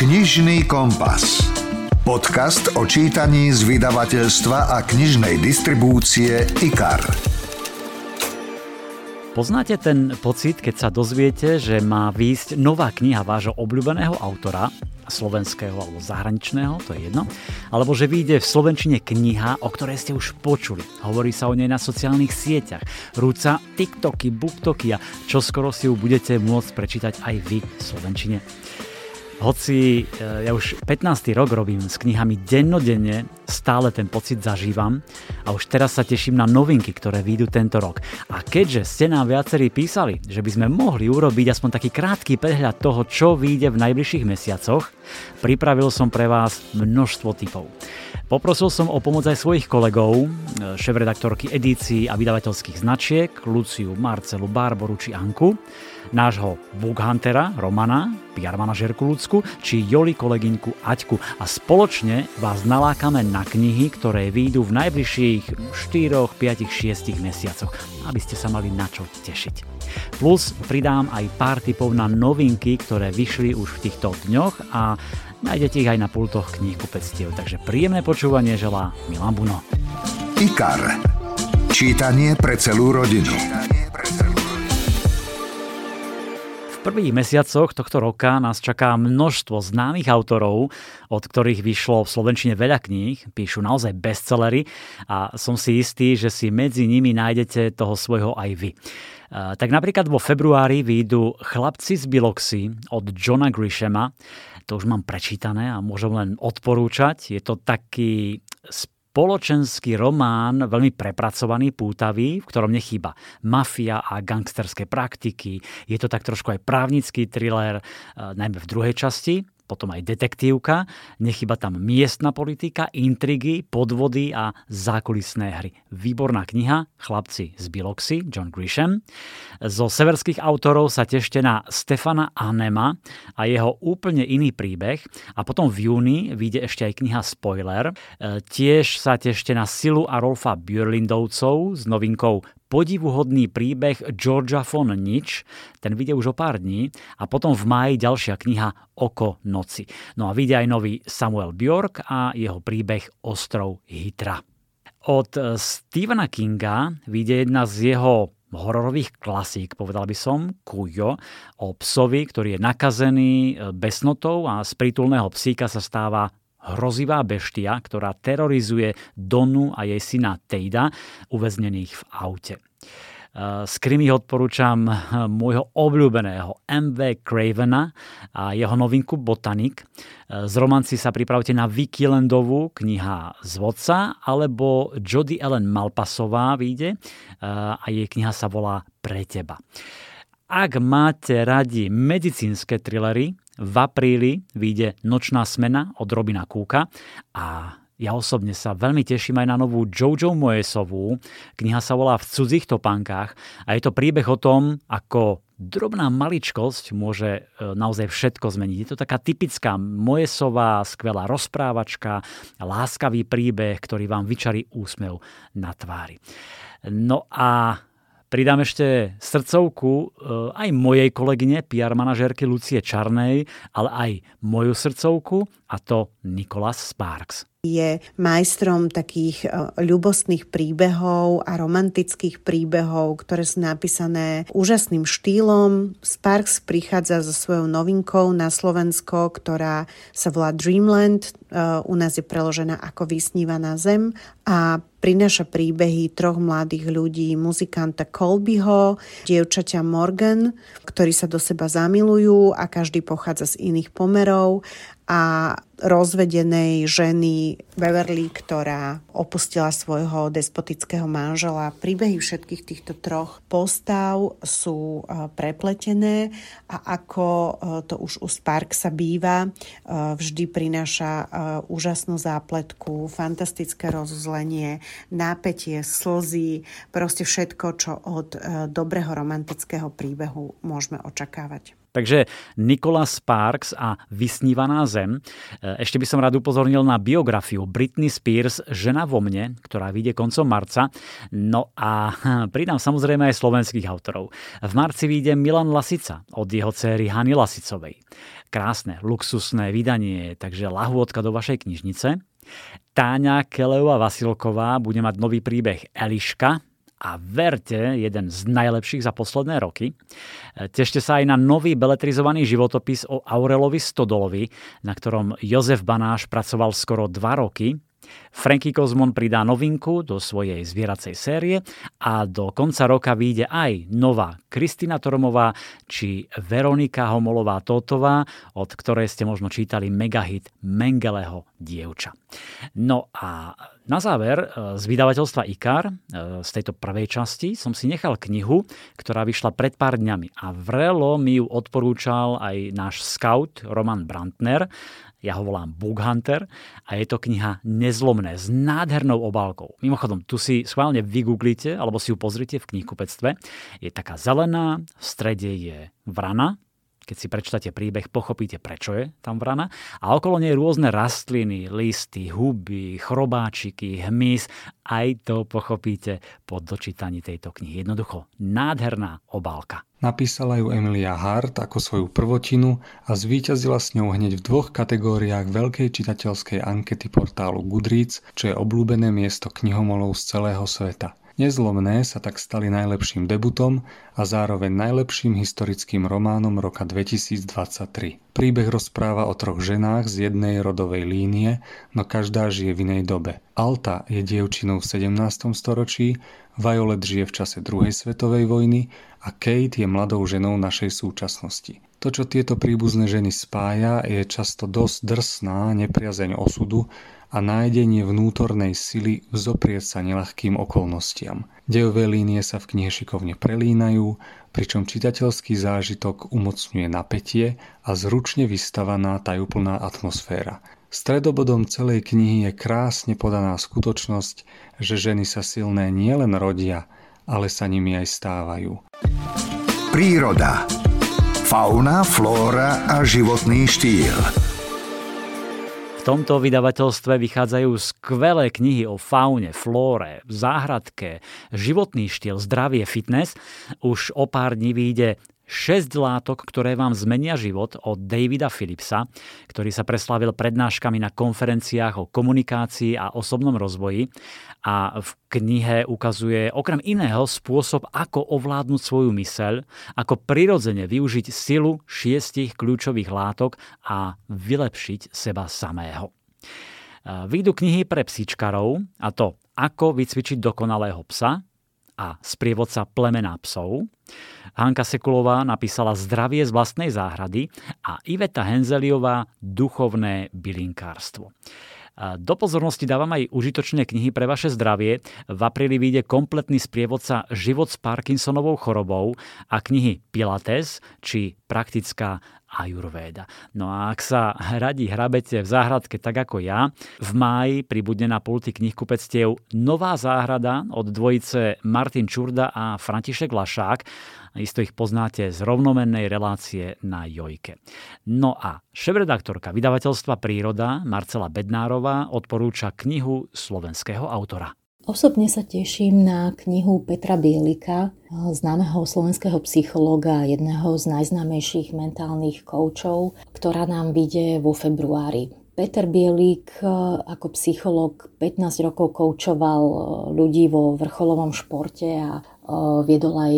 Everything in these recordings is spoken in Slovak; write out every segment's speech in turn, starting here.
Knižný kompas. Podcast o čítaní z vydavateľstva a knižnej distribúcie IKAR. Poznáte ten pocit, keď sa dozviete, že má výjsť nová kniha vášho obľúbeného autora, slovenského alebo zahraničného, to je jedno, alebo že vyjde v slovenčine kniha, o ktorej ste už počuli. Hovorí sa o nej na sociálnych sieťach. Rúca TikToky, BookToky a čo skoro si ju budete môcť prečítať aj vy v slovenčine. Hoci e, ja už 15. rok robím s knihami dennodenne, stále ten pocit zažívam a už teraz sa teším na novinky, ktoré výjdu tento rok. A keďže ste nám viacerí písali, že by sme mohli urobiť aspoň taký krátky prehľad toho, čo vyjde v najbližších mesiacoch, pripravil som pre vás množstvo typov. Poprosil som o pomoc aj svojich kolegov, e, šéf-redaktorky edícií a vydavateľských značiek, Luciu, Marcelu, Barboru či Anku, nášho Bookhuntera Romana, PR manažerku Lucku, či Joli kolegynku Aťku a spoločne vás nalákame na knihy, ktoré výjdu v najbližších 4, 5, 6 mesiacoch, aby ste sa mali na čo tešiť. Plus pridám aj pár typov na novinky, ktoré vyšli už v týchto dňoch a nájdete ich aj na pultoch pectiev. Takže príjemné počúvanie želá Milan Buno. IKAR. Čítanie pre celú rodinu. V prvých mesiacoch tohto roka nás čaká množstvo známych autorov, od ktorých vyšlo v Slovenčine veľa kníh, píšu naozaj bestsellery a som si istý, že si medzi nimi nájdete toho svojho aj vy. Tak napríklad vo februári výjdu Chlapci z Biloxy od Johna Grishama. To už mám prečítané a môžem len odporúčať. Je to taký spoločenský román, veľmi prepracovaný, pútavý, v ktorom nechýba mafia a gangsterské praktiky. Je to tak trošku aj právnický thriller, eh, najmä v druhej časti potom aj detektívka, nechyba tam miestna politika, intrigy, podvody a zákulisné hry. Výborná kniha, chlapci z Biloxy, John Grisham. Zo severských autorov sa tešte na Stefana Anema a jeho úplne iný príbeh. A potom v júni vyjde ešte aj kniha Spoiler. E, tiež sa tešte na Silu a Rolfa Björlindovcov s novinkou podivuhodný príbeh Georgia von Nič, ten vyjde už o pár dní a potom v máji ďalšia kniha Oko noci. No a vyjde aj nový Samuel Bjork a jeho príbeh Ostrov Hitra. Od Stephena Kinga vyjde jedna z jeho hororových klasík, povedal by som, Kujo, o psovi, ktorý je nakazený besnotou a z prítulného psíka sa stáva hrozivá beštia, ktorá terorizuje Donu a jej syna Tejda, uväznených v aute. Z krimi odporúčam môjho obľúbeného MV Cravena a jeho novinku Botanik. Z romanci sa pripravte na Vicky Landovú, kniha z vodca, alebo Jody Ellen Malpasová vyjde a jej kniha sa volá Pre teba. Ak máte radi medicínske trillery, v apríli vyjde Nočná smena od Robina Kúka a ja osobne sa veľmi teším aj na novú Jojo Moesovú. Kniha sa volá V cudzích topánkach a je to príbeh o tom, ako drobná maličkosť môže e, naozaj všetko zmeniť. Je to taká typická Moesová, skvelá rozprávačka, láskavý príbeh, ktorý vám vyčarí úsmev na tvári. No a Pridám ešte srdcovku eh, aj mojej kolegyne, PR manažérky Lucie Čarnej, ale aj moju srdcovku a to Nikolas Sparks je majstrom takých e, ľubostných príbehov a romantických príbehov, ktoré sú napísané úžasným štýlom. Sparks prichádza so svojou novinkou na Slovensko, ktorá sa volá Dreamland. E, u nás je preložená ako Vysnívaná zem a prináša príbehy troch mladých ľudí, muzikanta Colbyho, dievčaťa Morgan, ktorí sa do seba zamilujú a každý pochádza z iných pomerov a rozvedenej ženy Beverly, ktorá opustila svojho despotického manžela. Príbehy všetkých týchto troch postav sú e, prepletené a ako e, to už u Spark sa býva, e, vždy prináša úžasnú zápletku, fantastické rozuzlenie, nápetie, slzy, proste všetko, čo od dobrého romantického príbehu môžeme očakávať. Takže Nikola Sparks a Vysnívaná zem. Ešte by som rád upozornil na biografiu Britney Spears Žena vo mne, ktorá vyjde koncom marca. No a pridám samozrejme aj slovenských autorov. V marci vyjde Milan Lasica od jeho céry Hany Lasicovej. Krásne, luxusné vydanie, takže lahôdka do vašej knižnice. Táňa Kelevá Vasilková bude mať nový príbeh Eliška, a verte, jeden z najlepších za posledné roky. Tešte sa aj na nový beletrizovaný životopis o Aurelovi Stodolovi, na ktorom Jozef Banáš pracoval skoro dva roky Franky Kozmon pridá novinku do svojej zvieracej série a do konca roka vyjde aj nová Kristina Tormová či Veronika Homolová Totová, od ktorej ste možno čítali megahit Mengeleho dievča. No a na záver e, z vydavateľstva IKAR, e, z tejto prvej časti, som si nechal knihu, ktorá vyšla pred pár dňami a vrelo mi ju odporúčal aj náš scout Roman Brantner ja ho volám Book Hunter a je to kniha Nezlomné s nádhernou obálkou. Mimochodom, tu si schválne vygooglite alebo si ju pozrite v knihkupectve. Je taká zelená, v strede je vrana, keď si prečítate príbeh, pochopíte, prečo je tam vrana. A okolo nej rôzne rastliny, listy, huby, chrobáčiky, hmyz. Aj to pochopíte po dočítaní tejto knihy. Jednoducho, nádherná obálka. Napísala ju Emilia Hart ako svoju prvotinu a zvíťazila s ňou hneď v dvoch kategóriách veľkej čitateľskej ankety portálu Goodreads, čo je obľúbené miesto knihomolov z celého sveta. Nezlomné sa tak stali najlepším debutom a zároveň najlepším historickým románom roka 2023. Príbeh rozpráva o troch ženách z jednej rodovej línie, no každá žije v inej dobe. Alta je dievčinou v 17. storočí, Violet žije v čase druhej svetovej vojny a Kate je mladou ženou našej súčasnosti. To, čo tieto príbuzné ženy spája, je často dosť drsná nepriazeň osudu a nájdenie vnútornej sily vzoprieť sa nelahkým okolnostiam. Dejové línie sa v knihe šikovne prelínajú, pričom čitateľský zážitok umocňuje napätie a zručne vystavaná tajúplná atmosféra. Stredobodom celej knihy je krásne podaná skutočnosť, že ženy sa silné nielen rodia, ale sa nimi aj stávajú. Príroda. Fauna, flóra a životný štýl. V tomto vydavateľstve vychádzajú skvelé knihy o faune, flóre, záhradke, životný štýl, zdravie, fitness. Už o pár dní vyjde 6 látok, ktoré vám zmenia život od Davida Philipsa, ktorý sa preslávil prednáškami na konferenciách o komunikácii a osobnom rozvoji a v knihe ukazuje okrem iného spôsob, ako ovládnuť svoju myseľ, ako prirodzene využiť silu šiestich kľúčových látok a vylepšiť seba samého. Výjdu knihy pre psíčkarov, a to Ako vycvičiť dokonalého psa a sprievodca plemena psov, Hanka Sekulová napísala Zdravie z vlastnej záhrady a Iveta Henzeliová Duchovné bylinkárstvo. Do pozornosti dávam aj užitočné knihy pre vaše zdravie. V apríli vyjde kompletný sprievodca Život s Parkinsonovou chorobou a knihy Pilates či Praktická Ayurveda. No a ak sa radi hrabete v záhradke tak ako ja, v máji pribudne na pulty knihkupectiev Nová záhrada od dvojice Martin Čurda a František Lašák. Isto ich poznáte z rovnomennej relácie na Jojke. No a šéf-redaktorka vydavateľstva Príroda Marcela Bednárová odporúča knihu slovenského autora. Osobne sa teším na knihu Petra Bielika, známeho slovenského psychológa jedného z najznámejších mentálnych koučov, ktorá nám vyjde vo februári. Peter Bielik ako psychológ 15 rokov koučoval ľudí vo vrcholovom športe a viedol aj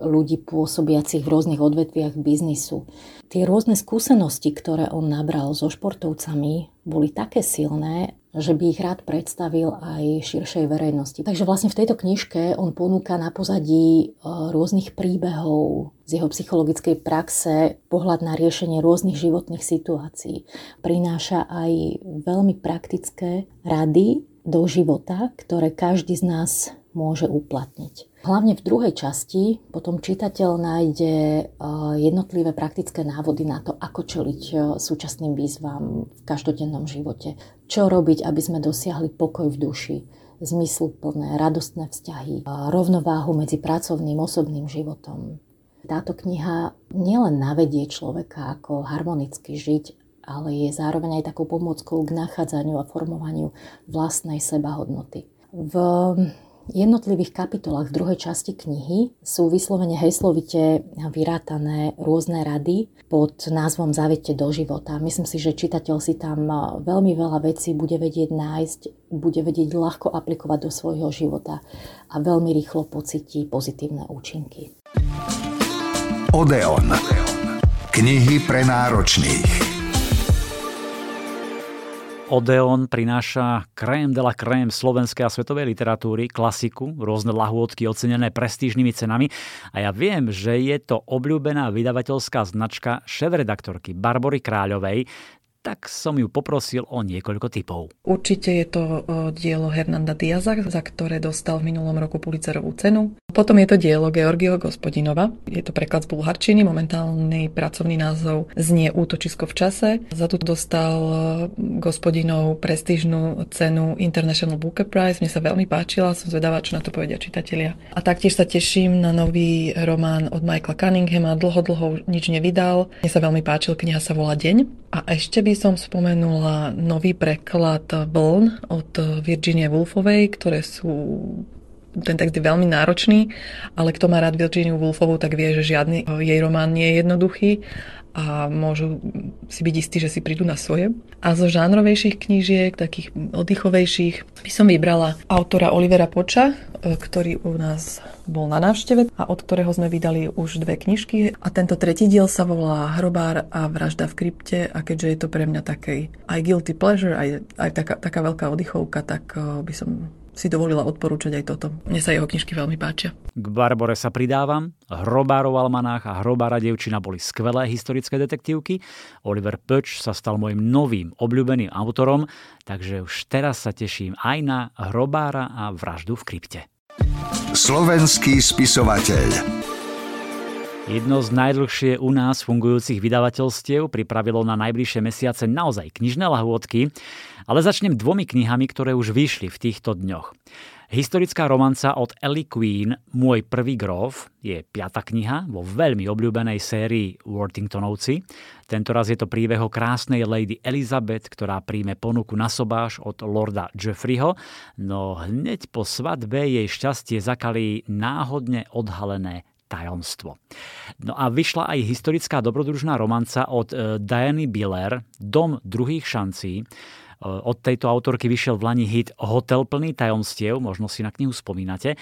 ľudí pôsobiacich v rôznych odvetviach biznisu. Tie rôzne skúsenosti, ktoré on nabral so športovcami, boli také silné, že by ich rád predstavil aj širšej verejnosti. Takže vlastne v tejto knižke on ponúka na pozadí rôznych príbehov z jeho psychologickej praxe pohľad na riešenie rôznych životných situácií. Prináša aj veľmi praktické rady do života, ktoré každý z nás môže uplatniť. Hlavne v druhej časti potom čitateľ nájde e, jednotlivé praktické návody na to, ako čeliť e, súčasným výzvam v každodennom živote. Čo robiť, aby sme dosiahli pokoj v duši, zmysluplné, radostné vzťahy, rovnováhu medzi pracovným osobným životom. Táto kniha nielen navedie človeka, ako harmonicky žiť, ale je zároveň aj takou pomôckou k nachádzaniu a formovaniu vlastnej sebahodnoty. V jednotlivých kapitolách v druhej časti knihy sú vyslovene heslovite vyrátané rôzne rady pod názvom Zaviete do života. Myslím si, že čitateľ si tam veľmi veľa vecí bude vedieť nájsť, bude vedieť ľahko aplikovať do svojho života a veľmi rýchlo pocíti pozitívne účinky. Odeon. Knihy pre náročných. Odeon prináša krém de la krém slovenskej a svetovej literatúry, klasiku, rôzne lahôdky ocenené prestížnymi cenami. A ja viem, že je to obľúbená vydavateľská značka šéf-redaktorky Barbory Kráľovej, tak som ju poprosil o niekoľko typov. Určite je to dielo Hernanda Diaza, za ktoré dostal v minulom roku Pulitzerovú cenu. Potom je to dielo Georgio Gospodinova. Je to preklad z bulharčiny, momentálny pracovný názov znie Útočisko v čase. Za to dostal Gospodinov prestížnú cenu International Booker Prize. Mne sa veľmi páčila, som zvedavá, čo na to povedia čitatelia. A taktiež sa teším na nový román od Michaela Cunninghama. Dlho, dlho nič nevydal. Mne sa veľmi páčil, kniha sa volá Deň. A ešte by som spomenula nový preklad Vln od Virginie Woolfovej, ktoré sú ten text je veľmi náročný, ale kto má rád Virginiu Woolfovú, tak vie, že žiadny jej román nie je jednoduchý a môžu si byť istí, že si prídu na svoje. A zo žánrovejších knížiek, takých oddychovejších, by som vybrala autora Olivera Poča, e, ktorý u nás bol na návšteve a od ktorého sme vydali už dve knižky. A tento tretí diel sa volá Hrobár a vražda v krypte a keďže je to pre mňa takej aj guilty pleasure, aj, aj taká, taká veľká oddychovka, tak e, by som si dovolila odporúčať aj toto. Mne sa jeho knižky veľmi páčia. K Barbore sa pridávam. Hrobárov almanách a Hrobára devčina boli skvelé historické detektívky. Oliver Pöč sa stal môjim novým obľúbeným autorom, takže už teraz sa teším aj na Hrobára a vraždu v krypte. Slovenský spisovateľ Jedno z najdlhšie u nás fungujúcich vydavateľstiev pripravilo na najbližšie mesiace naozaj knižné lahôdky, ale začnem dvomi knihami, ktoré už vyšli v týchto dňoch. Historická romanca od Ellie Queen Môj prvý grof je piata kniha vo veľmi obľúbenej sérii Worthingtonovci. Tentoraz je to príbeh o krásnej lady Elizabeth, ktorá príjme ponuku na sobáš od lorda Jeffreyho, no hneď po svadbe jej šťastie zakalí náhodne odhalené tajomstvo. No a vyšla aj historická dobrodružná romanca od e, Diany Biller, Dom druhých šancí. E, od tejto autorky vyšiel v Lani hit Hotel plný tajomstiev, možno si na knihu spomínate. E,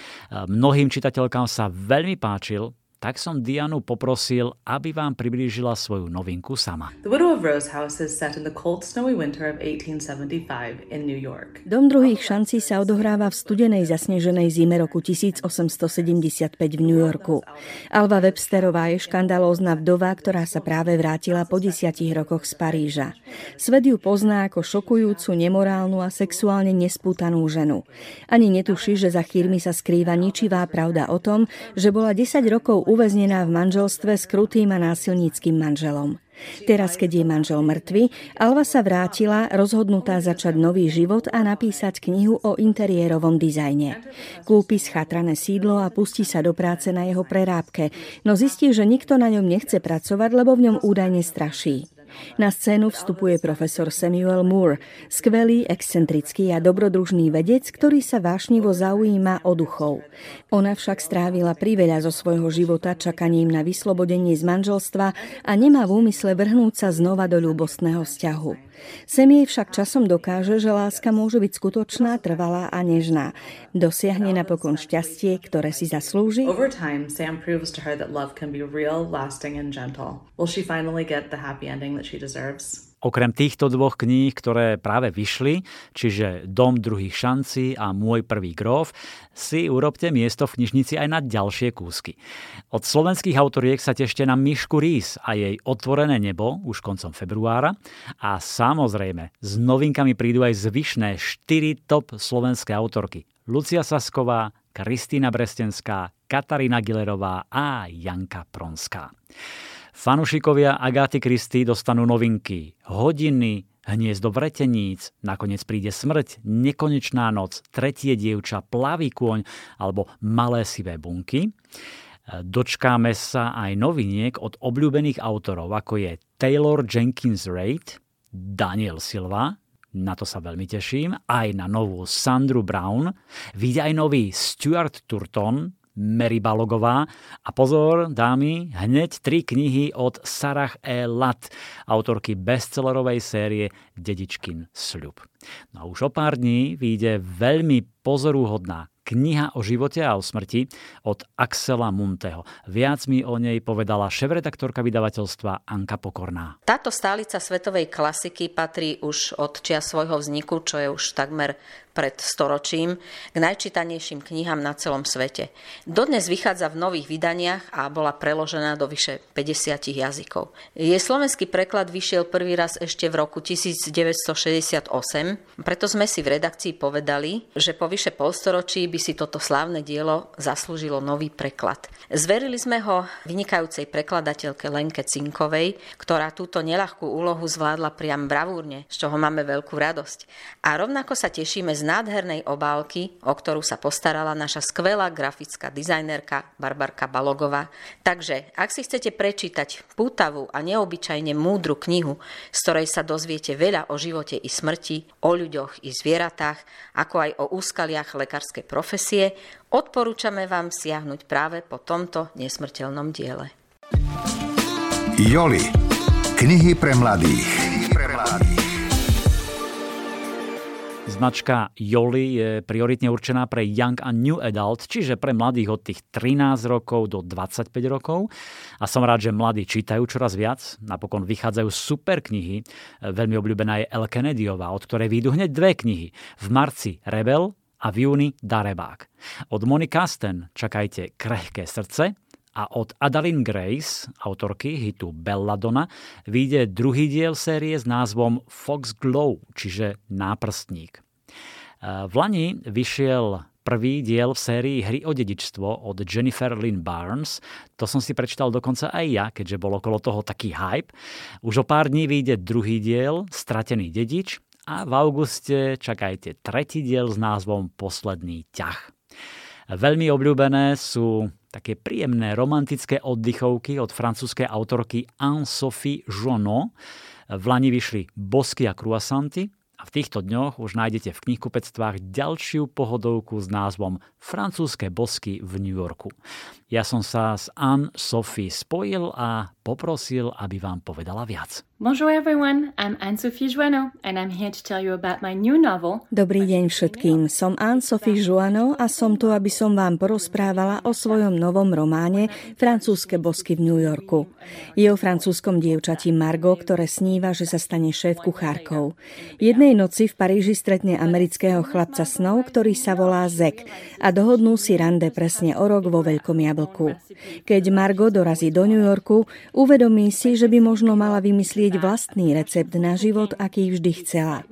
mnohým čitateľkám sa veľmi páčil, tak som Dianu poprosil, aby vám priblížila svoju novinku sama. The Widow of Rose House is set in the cold snowy winter of 1875 in New York. Dom druhých šancí sa odohráva v studenej zasneženej zime roku 1875 v New Yorku. Alva Websterová je škandalózna vdova, ktorá sa práve vrátila po desiatich rokoch z Paríža. Svet ju pozná ako šokujúcu, nemorálnu a sexuálne nespútanú ženu. Ani netuší, že za chýrmi sa skrýva ničivá pravda o tom, že bola 10 rokov uväznená v manželstve s krutým a násilníckým manželom. Teraz, keď je manžel mŕtvy, Alva sa vrátila, rozhodnutá začať nový život a napísať knihu o interiérovom dizajne. Kúpi schatrané sídlo a pustí sa do práce na jeho prerábke, no zistí, že nikto na ňom nechce pracovať, lebo v ňom údajne straší. Na scénu vstupuje profesor Samuel Moore, skvelý, excentrický a dobrodružný vedec, ktorý sa vášnivo zaujíma o duchov. Ona však strávila priveľa zo svojho života čakaním na vyslobodenie z manželstva a nemá v úmysle vrhnúť sa znova do ľúbostného vzťahu. Semie však časom dokáže, že láska môže byť skutočná, trvalá a nežná. Dosiahne napokon šťastie, ktoré si zaslúži? Over time, Sam proves to her that love can be real, lasting and gentle. Will she finally get the happy ending that she deserves? Okrem týchto dvoch kníh, ktoré práve vyšli, čiže Dom druhých šancí a Môj prvý gróf, si urobte miesto v knižnici aj na ďalšie kúsky. Od slovenských autoriek sa tešte na Mišku Rís a jej Otvorené nebo už koncom februára a samozrejme s novinkami prídu aj zvyšné 4 top slovenské autorky. Lucia Sasková, Kristýna Brestenská, Katarína Gilerová a Janka Pronská. Fanušikovia Agáty Kristy dostanú novinky, hodiny, hniezdo vreteníc, nakoniec príde smrť, nekonečná noc, tretie dievča, plavý kôň alebo malé sivé bunky. Dočkáme sa aj noviniek od obľúbených autorov, ako je Taylor Jenkins Reid, Daniel Silva, na to sa veľmi teším, aj na novú Sandru Brown, vyjde aj nový Stuart Turton, Mary Balogová a pozor, dámy, hneď tri knihy od Sarah E. Lat, autorky bestsellerovej série Dedičkin sľub. No a už o pár dní vyjde veľmi pozoruhodná Kniha o živote a o smrti od Axela Munteho. Viac mi o nej povedala šéf-redaktorka vydavateľstva Anka Pokorná. Táto stálica svetovej klasiky patrí už od čia svojho vzniku, čo je už takmer pred storočím k najčítanejším knihám na celom svete. Dodnes vychádza v nových vydaniach a bola preložená do vyše 50 jazykov. Jej slovenský preklad vyšiel prvý raz ešte v roku 1968, preto sme si v redakcii povedali, že po vyše polstoročí by si toto slávne dielo zaslúžilo nový preklad. Zverili sme ho vynikajúcej prekladateľke Lenke Cinkovej, ktorá túto nelahkú úlohu zvládla priam bravúrne, z čoho máme veľkú radosť. A rovnako sa tešíme z nádhernej obálky, o ktorú sa postarala naša skvelá grafická dizajnerka Barbarka Balogová. Takže, ak si chcete prečítať pútavú a neobyčajne múdru knihu, z ktorej sa dozviete veľa o živote i smrti, o ľuďoch i zvieratách, ako aj o úskaliach lekárskej profesie, odporúčame vám siahnuť práve po tomto nesmrteľnom diele. Joli. Knihy pre mladých. Knihy pre mladých. Značka Joli je prioritne určená pre Young a New Adult, čiže pre mladých od tých 13 rokov do 25 rokov. A som rád, že mladí čítajú čoraz viac. Napokon vychádzajú super knihy. Veľmi obľúbená je El Kennedyová, od ktorej výjdu hneď dve knihy. V marci Rebel a v júni Darebák. Od Moni Kasten čakajte Krehké srdce a od Adalyn Grace, autorky hitu Belladonna, vyjde druhý diel série s názvom Fox Glow, čiže Náprstník. E, v Lani vyšiel prvý diel v sérii Hry o dedičstvo od Jennifer Lynn Barnes. To som si prečítal dokonca aj ja, keďže bol okolo toho taký hype. Už o pár dní vyjde druhý diel Stratený dedič a v auguste čakajte tretí diel s názvom Posledný ťah. Veľmi obľúbené sú také príjemné romantické oddychovky od francúzskej autorky Anne-Sophie Jonot. V Lani vyšli Bosky a croissanty a v týchto dňoch už nájdete v knihkupectvách ďalšiu pohodovku s názvom Francúzske bosky v New Yorku. Ja som sa s Anne-Sophie spojil a poprosil, aby vám povedala viac. Bonjour everyone, I'm Anne-Sophie Joanneau and I'm here to tell you about my new novel. Dobrý deň všetkým, som Anne-Sophie Joanneau a som tu, aby som vám porozprávala o svojom novom románe Francúzske bosky v New Yorku. Je o francúzskom dievčati Margot, ktoré sníva, že sa stane šéf kuchárkou. Jednej noci v Paríži stretne amerického chlapca snov, ktorý sa volá Zek a dohodnú si rande presne o rok vo Veľkom jablku. Keď Margot dorazí do New Yorku, uvedomí si, že by možno mala vymyslieť vytvoriť vlastný recept na život, aký vždy chcela.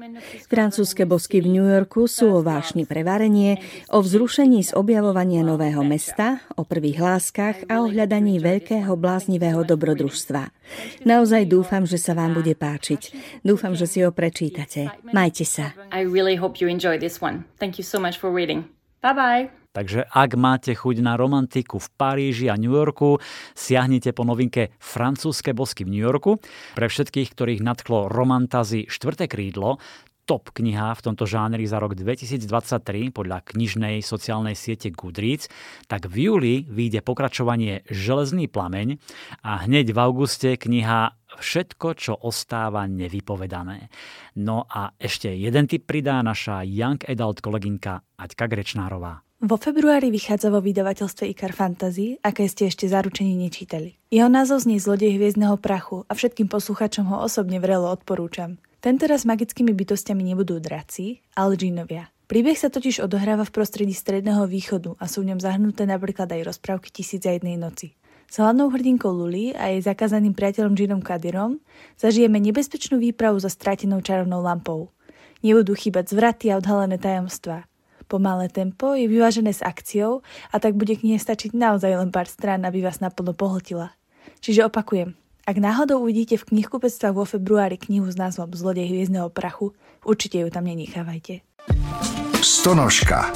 Francúzske bosky v New Yorku sú o vášni pre varenie, o vzrušení z objavovania nového mesta, o prvých láskach a o hľadaní veľkého bláznivého dobrodružstva. Naozaj dúfam, že sa vám bude páčiť. Dúfam, že si ho prečítate. Majte sa. I really hope you enjoy this one. Thank you so much for reading. Bye bye. Takže ak máte chuť na romantiku v Paríži a New Yorku, siahnite po novinke Francúzske bosky v New Yorku. Pre všetkých, ktorých nadchlo romantazy štvrté krídlo, top kniha v tomto žánri za rok 2023 podľa knižnej sociálnej siete Goodreads, tak v júli vyjde pokračovanie Železný plameň a hneď v auguste kniha Všetko, čo ostáva nevypovedané. No a ešte jeden tip pridá naša Young Adult kolegynka Aťka Grečnárová. Vo februári vychádza vo vydavateľstve Ikar Fantasy, aké ste ešte zaručení nečítali. Jeho názov znie Zlodej hviezdneho prachu a všetkým posluchačom ho osobne vrelo odporúčam. Tentoraz magickými bytostiami nebudú draci, ale džinovia. Príbeh sa totiž odohráva v prostredí Stredného východu a sú v ňom zahrnuté napríklad aj rozprávky Tisíc a jednej noci. S hlavnou hrdinkou Luli a jej zakázaným priateľom Džinom Kadirom zažijeme nebezpečnú výpravu za stratenou čarovnou lampou. Nebudú chýbať zvraty a odhalené tajomstvá. Pomalé tempo je vyvážené s akciou a tak bude knihe stačiť naozaj len pár strán, aby vás naplno pohltila. Čiže opakujem, ak náhodou uvidíte v knihkupectvách vo februári knihu s názvom Zlodej hviezdneho prachu, určite ju tam nenechávajte. Stonožka.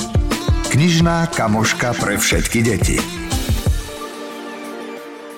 Knižná kamoška pre všetky deti.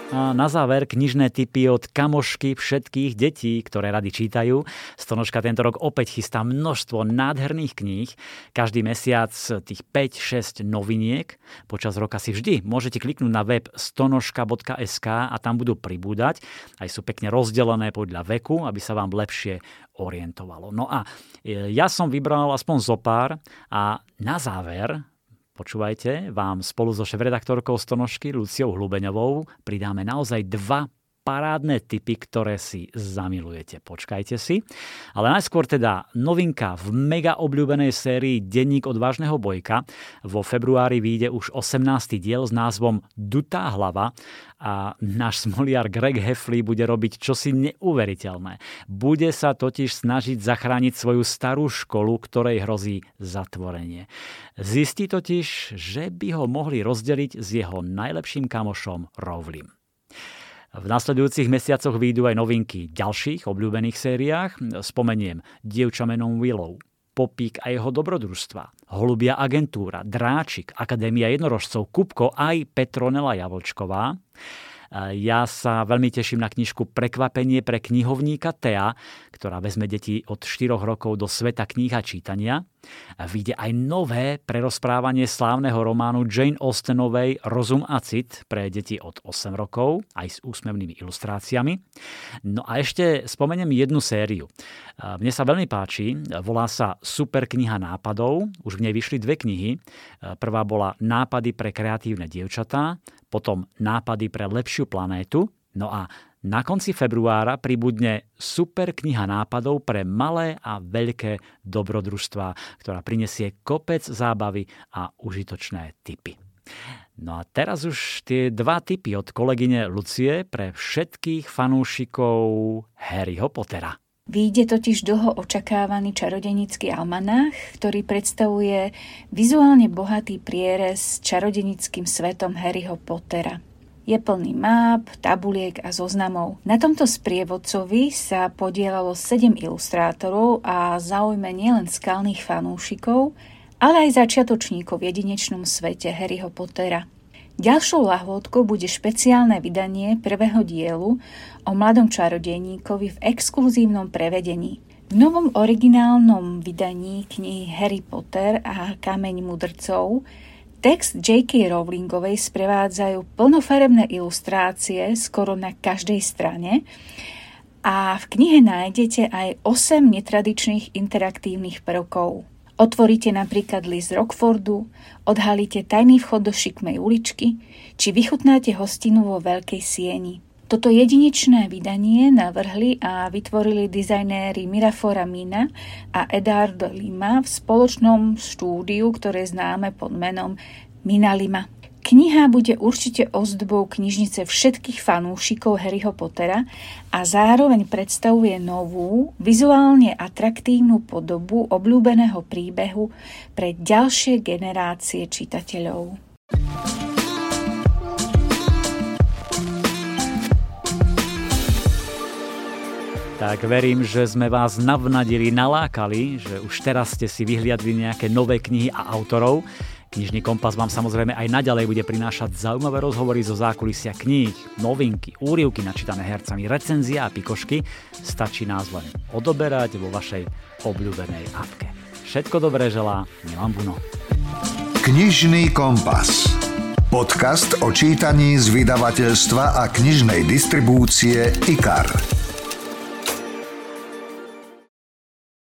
A na záver knižné typy od kamošky všetkých detí, ktoré rady čítajú. Stonožka tento rok opäť chystá množstvo nádherných kníh. Každý mesiac tých 5-6 noviniek. Počas roka si vždy môžete kliknúť na web stonožka.sk a tam budú pribúdať. Aj sú pekne rozdelené podľa veku, aby sa vám lepšie orientovalo. No a e, ja som vybral aspoň zopár a na záver Počúvajte, vám spolu so šéf-redaktorkou Stonožky Luciou Hlubeňovou pridáme naozaj dva parádne typy, ktoré si zamilujete. Počkajte si. Ale najskôr teda novinka v mega obľúbenej sérii Denník odvážneho bojka. Vo februári vyjde už 18. diel s názvom Dutá hlava a náš smoliar Greg Heffley bude robiť čosi neuveriteľné. Bude sa totiž snažiť zachrániť svoju starú školu, ktorej hrozí zatvorenie. Zistí totiž, že by ho mohli rozdeliť s jeho najlepším kamošom Rowlim. V nasledujúcich mesiacoch výjdu aj novinky v ďalších obľúbených sériách. Spomeniem Dievča menom Willow, Popík a jeho dobrodružstva, Holubia agentúra, Dráčik, Akadémia jednorožcov, Kupko aj Petronela Javolčková. Ja sa veľmi teším na knižku Prekvapenie pre knihovníka Tea, ktorá vezme deti od 4 rokov do sveta kníh a. Vyjde aj nové prerozprávanie slávneho románu Jane Austenovej Rozum a cit pre deti od 8 rokov, aj s úsmevnými ilustráciami. No a ešte spomeniem jednu sériu. Mne sa veľmi páči, volá sa Super kniha nápadov, už v nej vyšli dve knihy. Prvá bola Nápady pre kreatívne dievčatá, potom Nápady pre lepšiu planétu, no a na konci februára pribudne super kniha nápadov pre malé a veľké dobrodružstva, ktorá prinesie kopec zábavy a užitočné tipy. No a teraz už tie dva tipy od kolegyne Lucie pre všetkých fanúšikov Harryho Pottera. Výjde totiž dlho očakávaný čarodenický almanách, ktorý predstavuje vizuálne bohatý prierez s čarodenickým svetom Harryho Pottera. Je plný map, tabuliek a zoznamov. Na tomto sprievodcovi sa podielalo 7 ilustrátorov a zaujme nielen skalných fanúšikov, ale aj začiatočníkov v jedinečnom svete Harryho Pottera. Ďalšou lahôdkou bude špeciálne vydanie prvého dielu o mladom čarodejníkovi v exkluzívnom prevedení. V novom originálnom vydaní knihy Harry Potter a Kameň mudrcov text J.K. Rowlingovej sprevádzajú plnofarebné ilustrácie skoro na každej strane a v knihe nájdete aj 8 netradičných interaktívnych prvkov. Otvoríte napríklad list Rockfordu, odhalíte tajný vchod do šikmej uličky, či vychutnáte hostinu vo veľkej sieni. Toto jedinečné vydanie navrhli a vytvorili dizajnéri Mirafora Mina a Edardo Lima v spoločnom štúdiu, ktoré známe pod menom Minalima. Kniha bude určite ozdobou knižnice všetkých fanúšikov Harryho Pottera a zároveň predstavuje novú, vizuálne atraktívnu podobu obľúbeného príbehu pre ďalšie generácie čitateľov. Tak verím, že sme vás navnadili, nalákali, že už teraz ste si vyhliadli nejaké nové knihy a autorov. Knižný kompas vám samozrejme aj naďalej bude prinášať zaujímavé rozhovory zo zákulisia kníh, novinky, úrivky načítané hercami, recenzia a pikošky. Stačí nás len odoberať vo vašej obľúbenej apke. Všetko dobré želá Milan Buno. Knižný kompas. Podcast o čítaní z vydavateľstva a knižnej distribúcie IKAR.